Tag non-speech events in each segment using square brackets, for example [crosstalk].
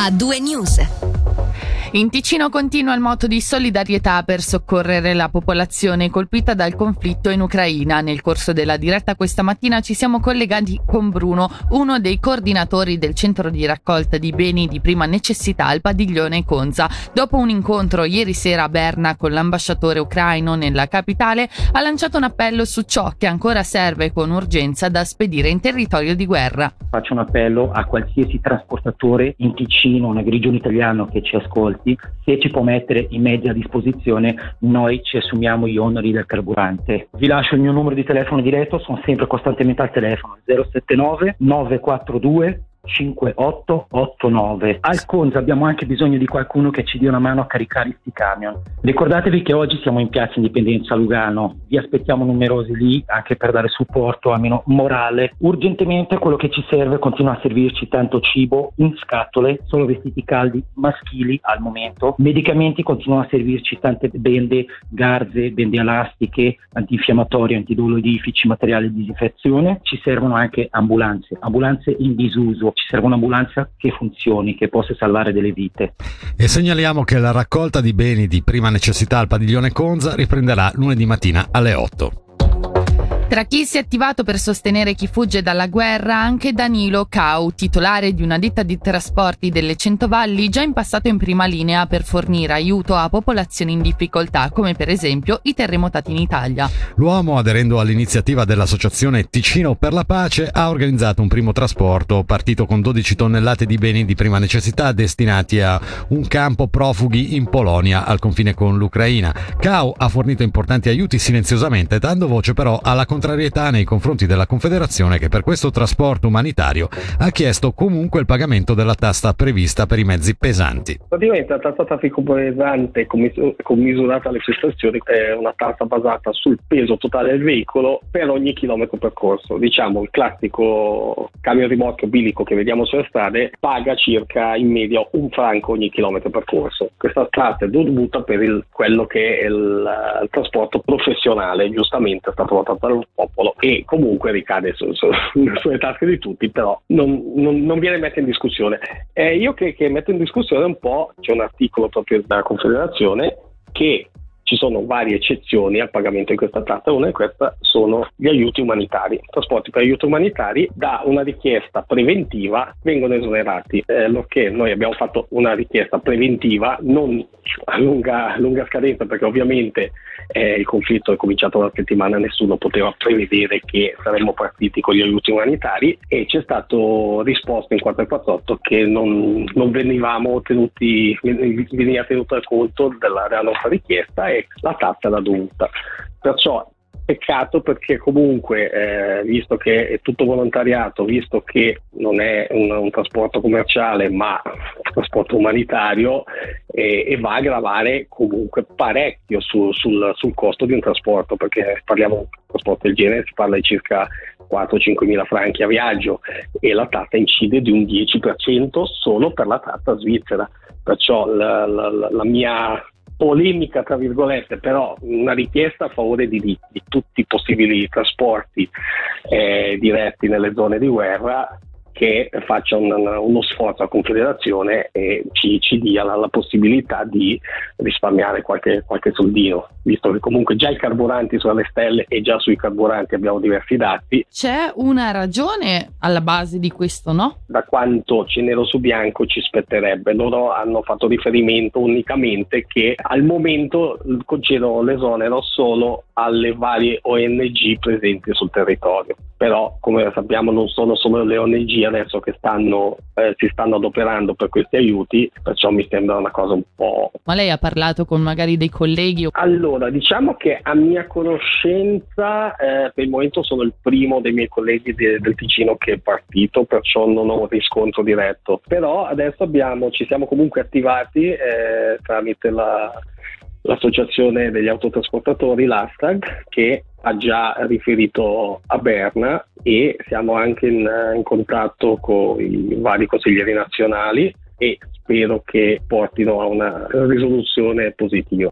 a due news. In Ticino continua il moto di solidarietà per soccorrere la popolazione colpita dal conflitto in Ucraina. Nel corso della diretta questa mattina ci siamo collegati con Bruno, uno dei coordinatori del centro di raccolta di beni di prima necessità al padiglione Conza. Dopo un incontro ieri sera a Berna con l'ambasciatore ucraino nella capitale, ha lanciato un appello su ciò che ancora serve con urgenza da spedire in territorio di guerra. Faccio un appello a qualsiasi trasportatore in Ticino, nel grigio italiano che ci ascolta carburanti, se ci può mettere i mezzi a disposizione, noi ci assumiamo gli oneri del carburante. Vi lascio il mio numero di telefono diretto, sono sempre costantemente al telefono 079 942 5889. Al Conza abbiamo anche bisogno di qualcuno che ci dia una mano a caricare questi camion. Ricordatevi che oggi siamo in piazza Indipendenza Lugano, vi aspettiamo numerosi lì anche per dare supporto almeno morale. Urgentemente quello che ci serve continua a servirci tanto cibo in scatole, solo vestiti caldi maschili al momento. Medicamenti continuano a servirci tante bende, garze, bende elastiche, antinfiammatorie, antidolorifici, materiali di disinfezione. Ci servono anche ambulanze, ambulanze in disuso ci serve un'ambulanza che funzioni, che possa salvare delle vite. E segnaliamo che la raccolta di beni di prima necessità al padiglione Conza riprenderà lunedì mattina alle 8. Tra chi si è attivato per sostenere chi fugge dalla guerra, anche Danilo Cau, titolare di una ditta di trasporti delle Centovalli, già in passato in prima linea per fornire aiuto a popolazioni in difficoltà, come per esempio i terremotati in Italia. L'uomo, aderendo all'iniziativa dell'associazione Ticino per la Pace, ha organizzato un primo trasporto partito con 12 tonnellate di beni di prima necessità destinati a un campo profughi in Polonia, al confine con l'Ucraina. Cau ha fornito importanti aiuti silenziosamente, dando voce però alla contrattazione contrarietà nei confronti della Confederazione che per questo trasporto umanitario ha chiesto comunque il pagamento della tassa prevista per i mezzi pesanti. Praticamente la tassa traffico pesante commisurata alle prestazioni è una tassa basata sul peso totale del veicolo per ogni chilometro percorso. Diciamo il classico camion rimorchio bilico che vediamo sulle strade paga circa in media un franco ogni chilometro percorso. Questa tassa è dovuta per il, quello che è il, il trasporto professionale, giustamente è stato dal popolo e comunque ricade su, su, [laughs] sulle tasche di tutti, però non, non, non viene messa in discussione. Eh, io che, che metto in discussione un po', c'è un articolo proprio della Confederazione che ci sono varie eccezioni al pagamento di questa tratta, una di queste sono gli aiuti umanitari. Trasporti per aiuti umanitari da una richiesta preventiva vengono esonerati, eh, noi abbiamo fatto una richiesta preventiva non a lunga, lunga scadenza perché ovviamente eh, il conflitto è cominciato una settimana, nessuno poteva prevedere che saremmo partiti con gli aiuti umanitari e ci è stato risposto in 448 che non, non venivamo tenuti, veniva tenuto conto della, della nostra richiesta e la tassa era dovuta. Perciò peccato perché comunque, eh, visto che è tutto volontariato, visto che non è un, un trasporto commerciale ma un trasporto umanitario, eh, e va a gravare comunque parecchio su, sul, sul, costo di un trasporto, perché parliamo di un trasporto del genere, si parla di circa 4-5 mila franchi a viaggio e la tassa incide di un 10% solo per la tratta svizzera. Perciò la, la, la mia polemica, tra virgolette, però una richiesta a favore di, di, tutti i possibili trasporti eh, diretti nelle zone di guerra che faccia un, uno sforzo a Confederazione e ci, ci dia la, la, possibilità di risparmiare qualche, qualche, soldino, visto che comunque già i carburanti sono alle stelle e già sui carburanti abbiamo diversi dati. C'è una ragione alla base di questo, no? Da quanto c'è nero su bianco ci spetterebbe. Loro hanno fatto riferimento unicamente che al momento concedono l'esonero solo alle varie ONG presenti sul territorio. Però, come sappiamo, non sono solo le ONG adesso che stanno, eh, si stanno adoperando per questi aiuti, perciò mi sembra una cosa un po'... Ma lei ha parlato con magari dei colleghi? Allora, diciamo che a mia conoscenza, eh, per il momento sono il primo dei miei colleghi de- del Ticino che è partito, perciò non ho un riscontro diretto. Però adesso abbiamo, ci siamo comunque attivati eh, tramite la l'associazione degli autotrasportatori, l'Astag, che ha già riferito a Berna e siamo anche in, in contatto con i vari consiglieri nazionali e spero che portino a una risoluzione positiva.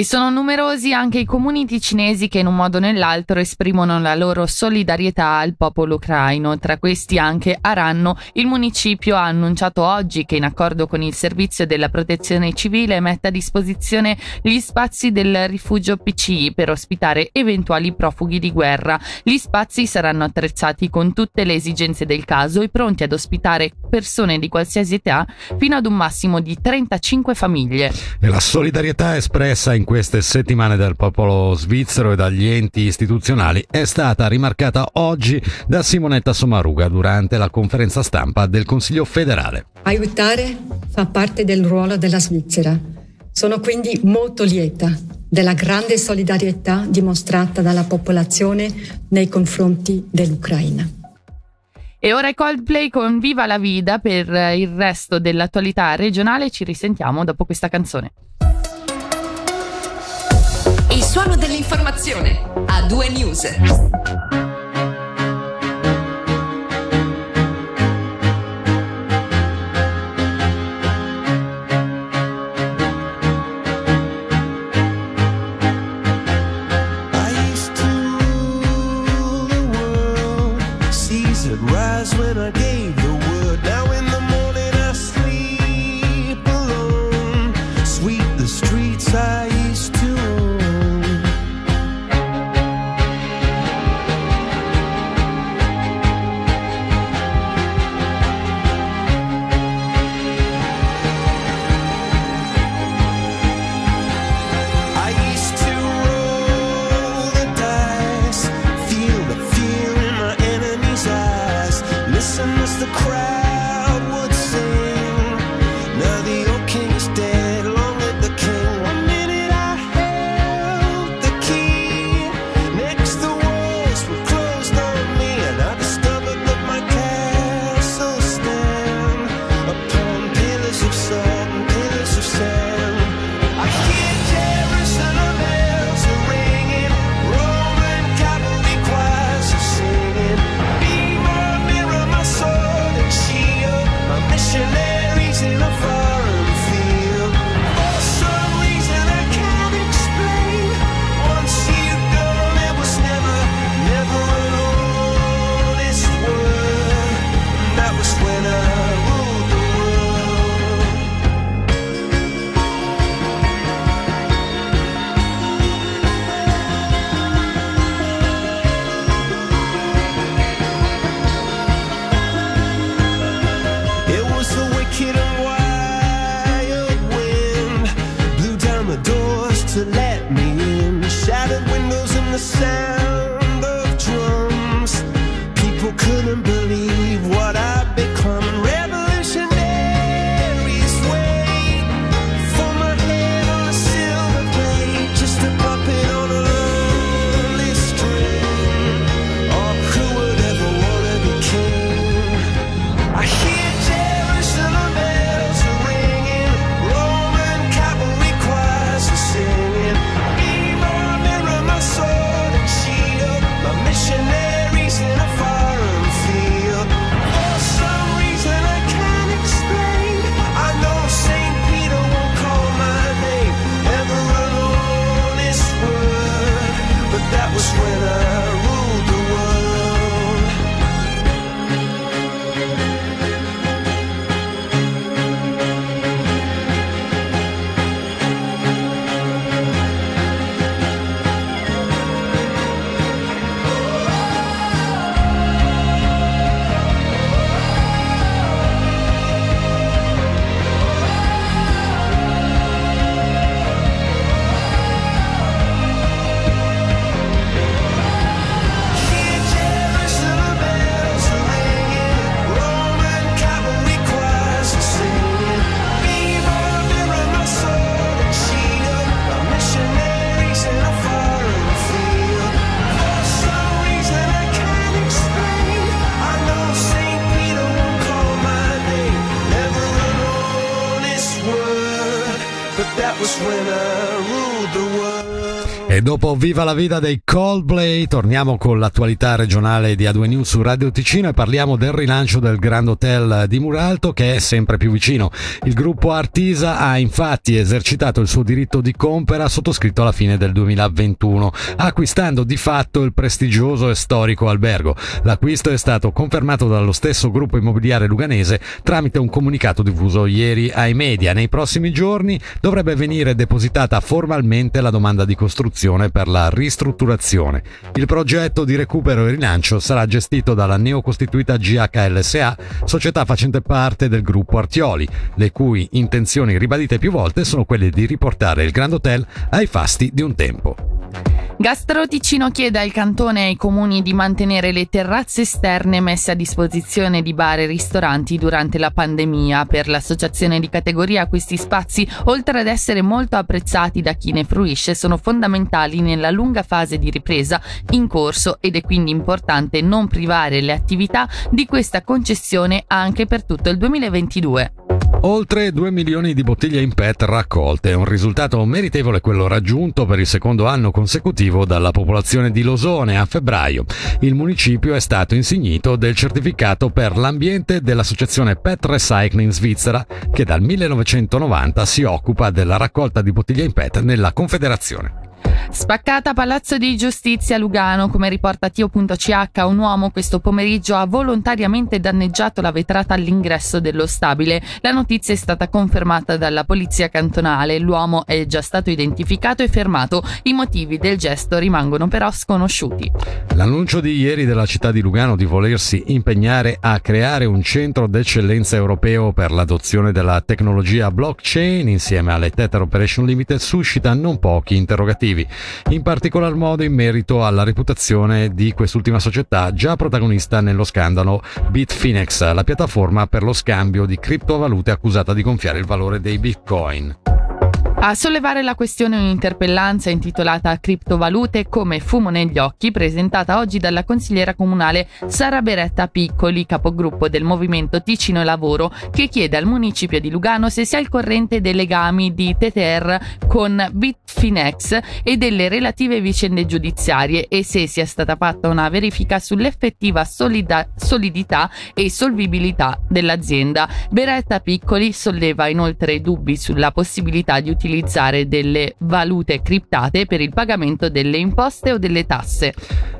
E sono numerosi anche i comuni ticinesi che in un modo o nell'altro esprimono la loro solidarietà al popolo ucraino. Tra questi anche Aranno. Il municipio ha annunciato oggi che in accordo con il servizio della protezione civile mette a disposizione gli spazi del rifugio PCI per ospitare eventuali profughi di guerra. Gli spazi saranno attrezzati con tutte le esigenze del caso e pronti ad ospitare persone di qualsiasi età fino ad un massimo di 35 famiglie. E la solidarietà espressa in queste settimane dal popolo svizzero e dagli enti istituzionali è stata rimarcata oggi da Simonetta Sommaruga durante la conferenza stampa del Consiglio federale. Aiutare fa parte del ruolo della Svizzera. Sono quindi molto lieta della grande solidarietà dimostrata dalla popolazione nei confronti dell'Ucraina. E ora è Coldplay con Viva la Vida per il resto dell'attualità regionale. Ci risentiamo dopo questa canzone. Suono dell'informazione a due news. myself the world. E dopo Viva la Vida dei Coldplay torniamo con l'attualità regionale di A2 News su Radio Ticino e parliamo del rilancio del Grand Hotel di Muralto che è sempre più vicino. Il gruppo Artisa ha infatti esercitato il suo diritto di compera sottoscritto alla fine del 2021, acquistando di fatto il prestigioso e storico albergo. L'acquisto è stato confermato dallo stesso gruppo immobiliare luganese tramite un comunicato diffuso ieri ai media. Nei prossimi giorni dovrebbe venire depositata formalmente la domanda di costruzione per la ristrutturazione. Il progetto di recupero e rilancio sarà gestito dalla neocostituita GHLSA, società facente parte del gruppo Artioli, le cui intenzioni ribadite più volte sono quelle di riportare il Grand Hotel ai fasti di un tempo. Gastro Ticino chiede al cantone e ai comuni di mantenere le terrazze esterne messe a disposizione di bar e ristoranti durante la pandemia. Per l'associazione di categoria questi spazi, oltre ad essere molto apprezzati da chi ne fruisce, sono fondamentali nella lunga fase di ripresa in corso ed è quindi importante non privare le attività di questa concessione anche per tutto il 2022. Oltre 2 milioni di bottiglie in PET raccolte, un risultato meritevole quello raggiunto per il secondo anno consecutivo dalla popolazione di Losone a febbraio. Il municipio è stato insignito del certificato per l'ambiente dell'associazione PET Recycling Svizzera che dal 1990 si occupa della raccolta di bottiglie in PET nella Confederazione. Spaccata Palazzo di Giustizia Lugano, come riporta Tio.ch, un uomo questo pomeriggio ha volontariamente danneggiato la vetrata all'ingresso dello stabile. La notizia è stata confermata dalla polizia cantonale. L'uomo è già stato identificato e fermato. I motivi del gesto rimangono però sconosciuti. L'annuncio di ieri della città di Lugano di volersi impegnare a creare un centro d'eccellenza europeo per l'adozione della tecnologia blockchain insieme alle Tether Operation Limited suscita non pochi interrogativi in particolar modo in merito alla reputazione di quest'ultima società già protagonista nello scandalo Bitfinex, la piattaforma per lo scambio di criptovalute accusata di gonfiare il valore dei bitcoin. A sollevare la questione un'interpellanza intitolata Criptovalute come fumo negli occhi, presentata oggi dalla consigliera comunale Sara Beretta Piccoli, capogruppo del Movimento Ticino Lavoro, che chiede al municipio di Lugano se sia al corrente dei legami di TTR con Bitfinex e delle relative vicende giudiziarie e se sia stata fatta una verifica sull'effettiva solida- solidità e solvibilità dell'azienda. Beretta Piccoli solleva inoltre dubbi sulla possibilità di utilizzare utilizzare delle valute criptate per il pagamento delle imposte o delle tasse.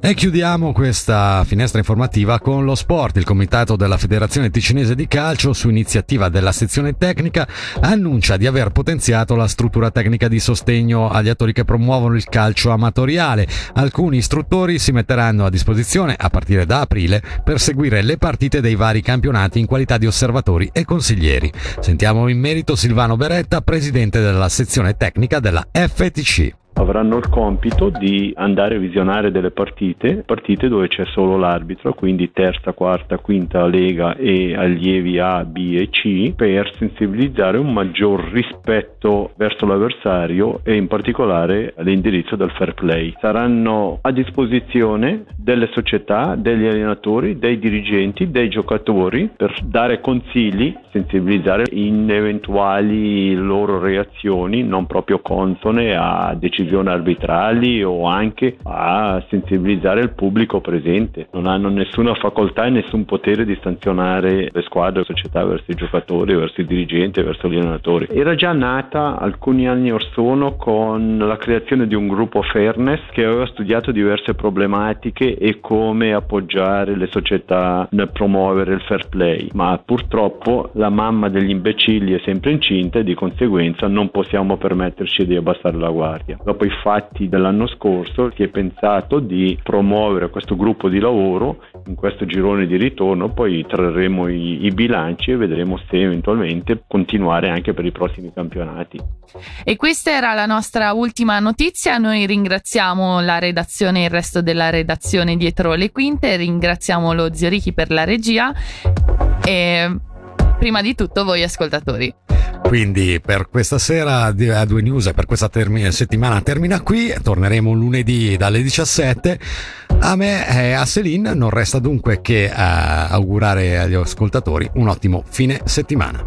E chiudiamo questa finestra informativa con lo sport. Il comitato della Federazione Ticinese di Calcio, su iniziativa della sezione tecnica, annuncia di aver potenziato la struttura tecnica di sostegno agli attori che promuovono il calcio amatoriale. Alcuni istruttori si metteranno a disposizione a partire da aprile per seguire le partite dei vari campionati in qualità di osservatori e consiglieri. Sentiamo in merito Silvano Beretta, presidente della sezione tecnica della FTC avranno il compito di andare a visionare delle partite, partite dove c'è solo l'arbitro, quindi terza, quarta, quinta lega e allievi A, B e C, per sensibilizzare un maggior rispetto verso l'avversario e in particolare l'indirizzo del fair play. Saranno a disposizione delle società, degli allenatori, dei dirigenti, dei giocatori per dare consigli, sensibilizzare in eventuali loro reazioni non proprio consone a decisioni arbitrali o anche a sensibilizzare il pubblico presente. Non hanno nessuna facoltà e nessun potere di sanzionare le squadre, le società verso i giocatori, verso i dirigenti, verso gli allenatori. Era già nata alcuni anni or sono con la creazione di un gruppo Fairness che aveva studiato diverse problematiche e come appoggiare le società nel promuovere il fair play, ma purtroppo la mamma degli imbecilli è sempre incinta e di conseguenza non possiamo permetterci di abbassare la guardia. Dopo i fatti dell'anno scorso si è pensato di promuovere questo gruppo di lavoro in questo girone di ritorno, poi trarremo i, i bilanci e vedremo se eventualmente continuare anche per i prossimi campionati. E questa era la nostra ultima notizia. Noi ringraziamo la redazione e il resto della redazione dietro le quinte, ringraziamo lo zio Ricky per la regia e prima di tutto voi ascoltatori. Quindi per questa sera a due news e per questa termi- settimana termina qui, torneremo lunedì dalle 17. A me e a Celine non resta dunque che uh, augurare agli ascoltatori un ottimo fine settimana.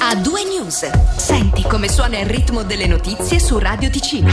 A due news. Senti come suona il ritmo delle notizie su Radio Ticino.